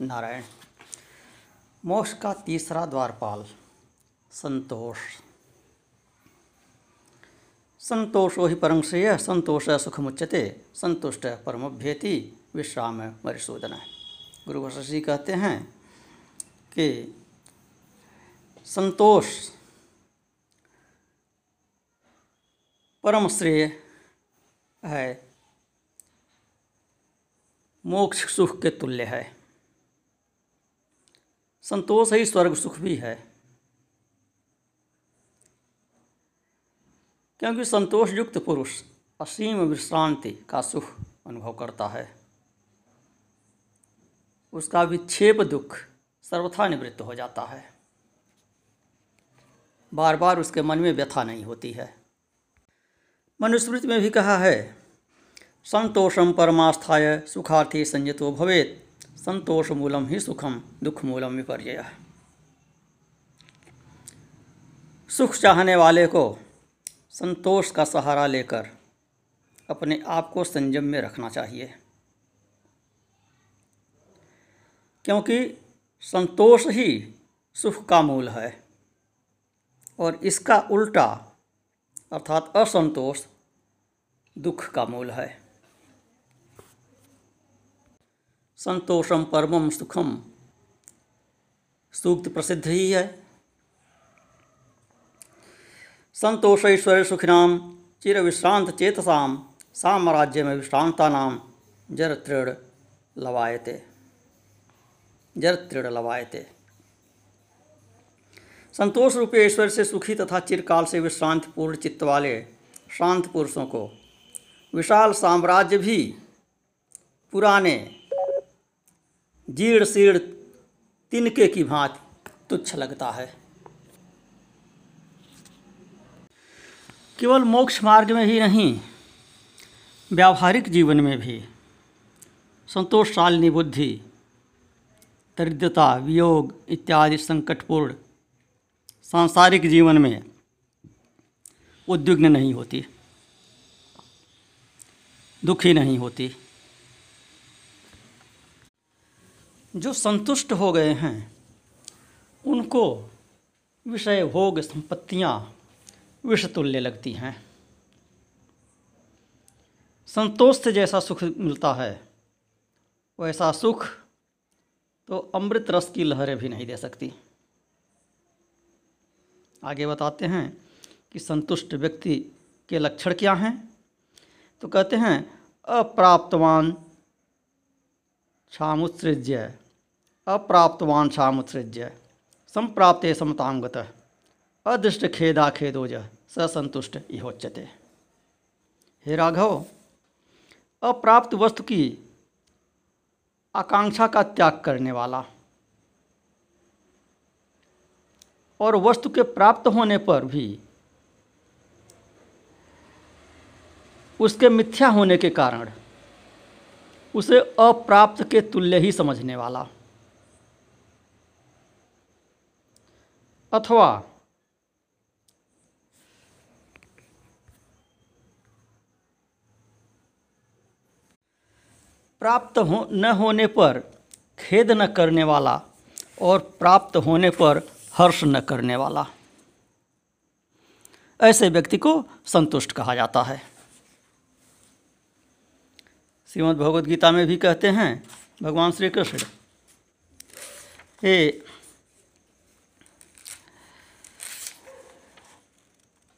नारायण। मोक्ष का तीसरा द्वारपाल, संतोष। संतोषो ही परम श्रेय, संतोष सुखमुच्यते संतुष्ट परमभ्येति विश्राम मरिसूदन गुरु वशिष्ठ जी कहते हैं कि संतोष परम श्रेय है, मोक्ष सुख के तुल्य है। संतोष ही, स्वर्ग सुख भी है। क्योंकि संतोष युक्त पुरुष असीम विश्रांति का सुख अनुभव करता है। उसका विक्षेप दुख सर्वथा निवृत्त हो जाता है। बार बार उसके मन में व्यथा नहीं होती है। मनुस्मृति में भी कहा है संतोषम परमास्थाय सुखार्थी संयतो भवेत। संतोष मूलम ही सुखम, दुख मूलम विपर्य सुख चाहने वाले को संतोष का सहारा लेकर अपने आप को संयम में रखना चाहिए। क्योंकि संतोष ही सुख का मूल है और इसका उल्टा अर्थात असंतोष दुख का मूल है। संतोषम परमम सुखम सूक्त प्रसिद्ध ही है। संतोष ऐश्वर्य सुखिनाम चिर विश्रांत चेतसाम साम्राज्य में विश्रांता नाम जर तृण लवायते। जर तृण लवायते। संतोष रूपी ईश्वर से सुखी तथा चिरकाल से विश्रांति पूर्ण चित्त वाले शांत पुरुषों को, विशाल साम्राज्य भी पुराने जीर्ण शीर्ण तिनके की भांति तुच्छ लगता है। केवल मोक्ष मार्ग में ही नहीं, व्यावहारिक जीवन में भी संतोषशालिनी बुद्धि, दरिद्रता, वियोग इत्यादि संकटपूर्ण सांसारिक जीवन में उद्विग्न नहीं होती, दुखी नहीं होती। जो संतुष्ट हो गए हैं, उनको विषय भोग संपत्तियाँ विषतुल्य लगती हैं। संतोष से जैसा सुख मिलता है, वैसा सुख तो अमृत रस की लहरें भी नहीं दे सकती। आगे बताते हैं कि संतुष्ट व्यक्ति के लक्षण क्या हैं? तो कहते हैं, अप्राप्तवान क्षामुत्सृज्य अप्राप्तवान क्षामुत्सृज्य संप्राप्ते समतांगत अदृष्ट खेदा खेदोज ससंतुष्ट इहोच्यते। हे राघव, अप्राप्त वस्तु की आकांक्षा का त्याग करने वाला और वस्तु के प्राप्त होने पर भी उसके मिथ्या होने के कारण उसे अप्राप्त के तुल्य ही समझने वाला। अथवा प्राप्त हो न होने पर खेद न करने वाला और प्राप्त होने पर हर्ष न करने वाला। ऐसे व्यक्ति को संतुष्ट कहा जाता है। श्रीमद् भगवद गीता में भी कहते हैं, भगवान श्री कृष्ण हे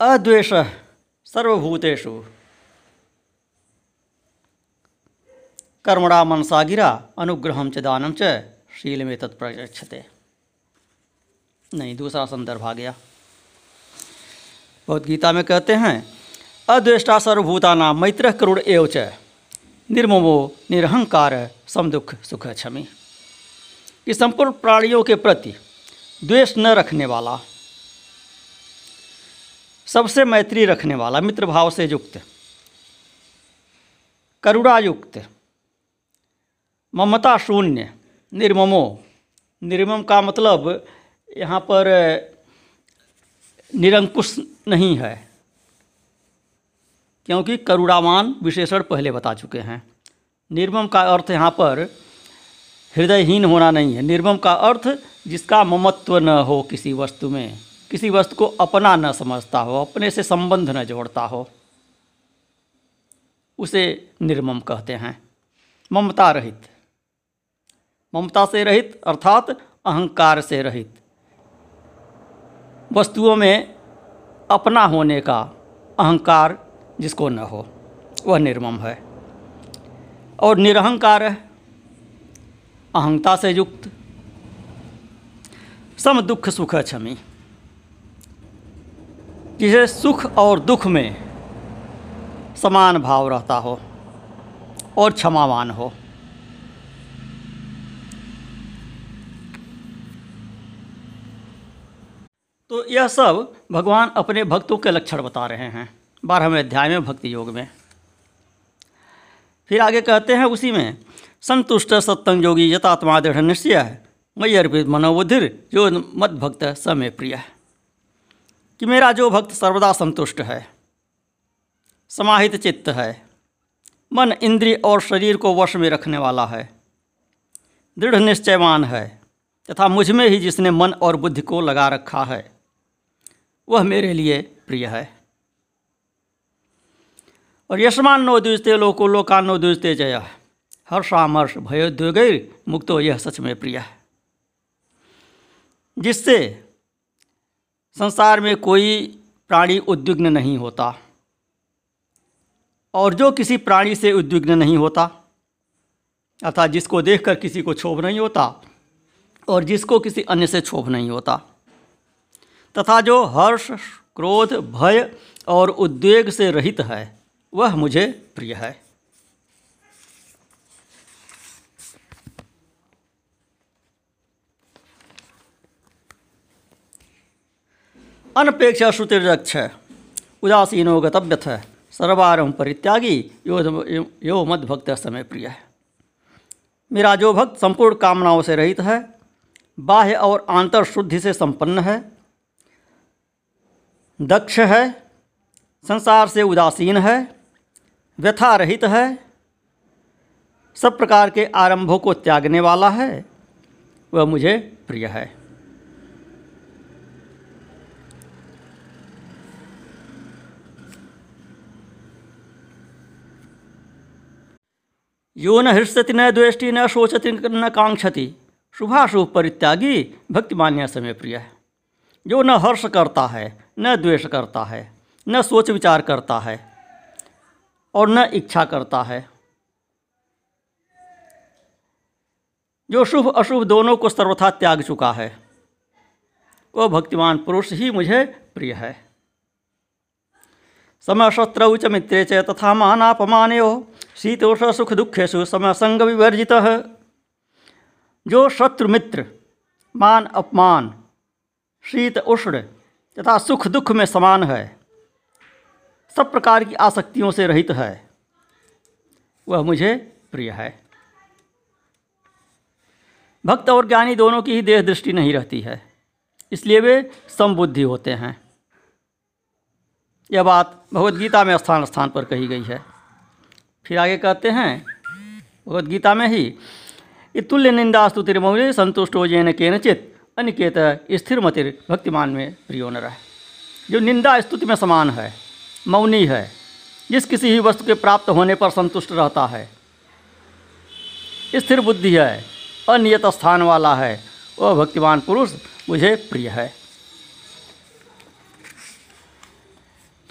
अद्वेष सर्वभूतेषु। कर्मणा मनसा गिरा अनुग्रहम च दानम च शील में तत्प्रयक्षते नहीं, दूसरा संदर्भ आ गया। बहुत गीता में कहते हैं, अद्वेष्टा सर्वभूता नाम मैत्र करुण एव च। निर्ममो, निरहंकार, समदुख सुख क्षमी कि संपूर्ण प्राणियों के प्रति द्वेष न रखने वाला सबसे मैत्री रखने वाला, मित्र भाव से युक्त करुणायुक्त ममता शून्य, निर्ममो। निर्मम का मतलब यहाँ पर निरंकुश नहीं है, क्योंकि करुणावान विशेषण पहले बता चुके हैं। निर्मम का अर्थ यहाँ पर हृदयहीन होना नहीं है। निर्मम का अर्थ जिसका ममत्व न हो किसी वस्तु में। किसी वस्तु को अपना न समझता हो, अपने से संबंध न जोड़ता हो, उसे निर्मम कहते हैं। ममता रहित। ममता से रहित अर्थात अहंकार से रहित। वस्तुओं में अपना होने का अहंकार जिसको न हो, वह निर्मम है। और निरहंकार है। अहंता से युक्त। सम दुख सुख क्षमी जिसे सुख और दुख में समान भाव रहता हो और क्षमावान हो। तो यह सब भगवान अपने भक्तों के लक्षण बता रहे हैं, बारहवें अध्याय में भक्ति योग में। फिर आगे कहते हैं उसी में, संतुष्ट सत्संग योगी यथात्मा दृढ़ निश्चय है मई अर्पित मनोबुद्धिर जो मद भक्त समय प्रिय है। कि मेरा जो भक्त सर्वदा संतुष्ट है, समाहित चित्त है, मन इंद्रिय और शरीर को वश में रखने वाला है, दृढ़ निश्चयवान है, तथा मुझमें ही जिसने मन और बुद्धि को लगा रखा है, वह मेरे लिए प्रिय है। और यशमान नो द्विजते लोको लोकान नो द्विजते जय, हर्षामर्ष भयोद्वेगैर मुक्तो यह सच में प्रिय है। जिससे संसार में कोई प्राणी उद्विग्न नहीं होता। और जो किसी प्राणी से उद्विग्न नहीं होता, अर्थात जिसको देखकर किसी को क्षोभ नहीं होता, और जिसको किसी अन्य से क्षोभ नहीं होता, तथा जो हर्ष, क्रोध, भय और उद्वेग से रहित है, वह मुझे प्रिय है। अनपेक्षा श्रुतिर्यक्ष उदासीनो गतव्यथ। सर्वारम परित्यागी। यो यो मद भक्त समय प्रिय। है मेरा जो भक्त संपूर्ण कामनाओं से रहित है। बाह्य और आंतर शुद्धि से संपन्न है। दक्ष है। संसार से उदासीन है। व्यथा रहित है। सब प्रकार के आरंभों को त्यागने वाला है। वह मुझे प्रिय है। यो न हृष्यति न द्वेष्टि न शोचति न कांक्षति शुभाशुभ परित्यागी, भक्तिमान्य समय प्रिय है। जो न हर्ष करता है, न द्वेष करता है, न सोच विचार करता है, और न इच्छा करता है। जो शुभ अशुभ दोनों को सर्वथा त्याग चुका है वह भक्तिमान पुरुष ही मुझे प्रिय है। समय शत्रु च मित्रे च तथा मानापमान शीतोष सुख दुखेशु समय संग विवर्जित जो शत्रु मित्र मान अपमान, शीत उष्ण तथा सुख दुख में समान है, सब प्रकार की आसक्तियों से रहित है, वह मुझे प्रिय है। भक्त और ज्ञानी दोनों की ही देह दृष्टि नहीं रहती है, इसलिए वे समबुद्धि होते हैं। यह बात भगवद्गीता में स्थान स्थान पर कही गई है। फिर आगे कहते हैं, भगवद्गीता में ही ये तुल्य निंदा स्तुतिर्मौल्य संतुष्टो जैन केनचित, अनिकेत स्थिर मतिर भक्तिमान में प्रियो न रहे। जो निंदा स्तुति में समान है, मौनी है, जिस किसी ही वस्तु के प्राप्त होने पर संतुष्ट रहता है। स्थिर बुद्धि है, अनियत स्थान वाला है वह भक्तिमान पुरुष मुझे प्रिय है।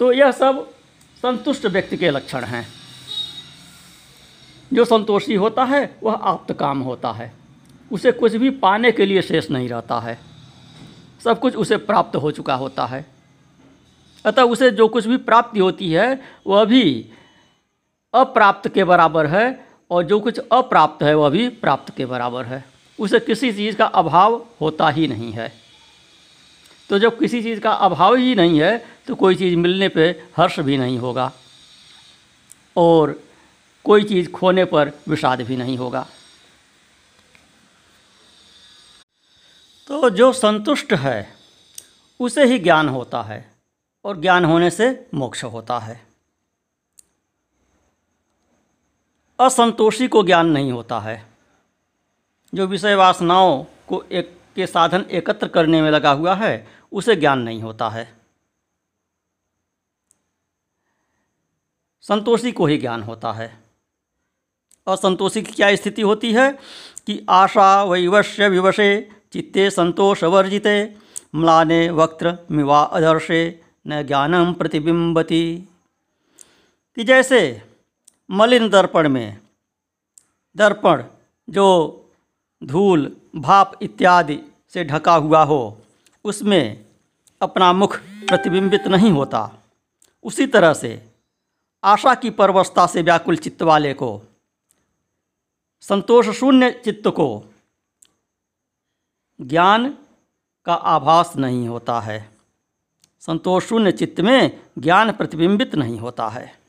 तो यह सब संतुष्ट व्यक्ति के लक्षण हैं। जो संतोषी होता है, वह आप्त काम होता है। उसे कुछ भी पाने के लिए शेष नहीं रहता है। सब कुछ उसे प्राप्त हो चुका होता है। अतः उसे जो कुछ भी प्राप्ति होती है, वह भी अप्राप्त के बराबर है और जो कुछ अप्राप्त है, वह भी प्राप्त के बराबर है। उसे किसी चीज़ का अभाव होता ही नहीं है। तो जब किसी चीज़ का अभाव ही नहीं है तो कोई चीज़ मिलने पे हर्ष भी नहीं होगा। और कोई चीज़ खोने पर विषाद भी नहीं होगा। तो जो संतुष्ट है, उसे ही ज्ञान होता है और ज्ञान होने से मोक्ष होता है। असंतोषी को ज्ञान नहीं होता है। जो विषय वासनाओं को एक, के साधन एकत्र करने में लगा हुआ है, उसे ज्ञान नहीं होता है। संतोषी को ही ज्ञान होता है। और संतोषी की क्या स्थिति होती है? कि आशा वैवश्य विवशे, चित्ते संतोष वर्जिते म्लाने वक्त्र मिवा अदर्शे न ज्ञानम प्रतिबिंबती। कि जैसे मलिन दर्पण में, दर्पण जो धूल, भाप इत्यादि से ढका हुआ हो, उसमें अपना मुख प्रतिबिंबित नहीं होता। उसी तरह से आशा की परवस्था से व्याकुल चित्त वाले को संतोष शून्य चित्त को। ज्ञान का आभास नहीं होता है। संतोष शून्य चित्त में ज्ञान प्रतिबिंबित नहीं होता है।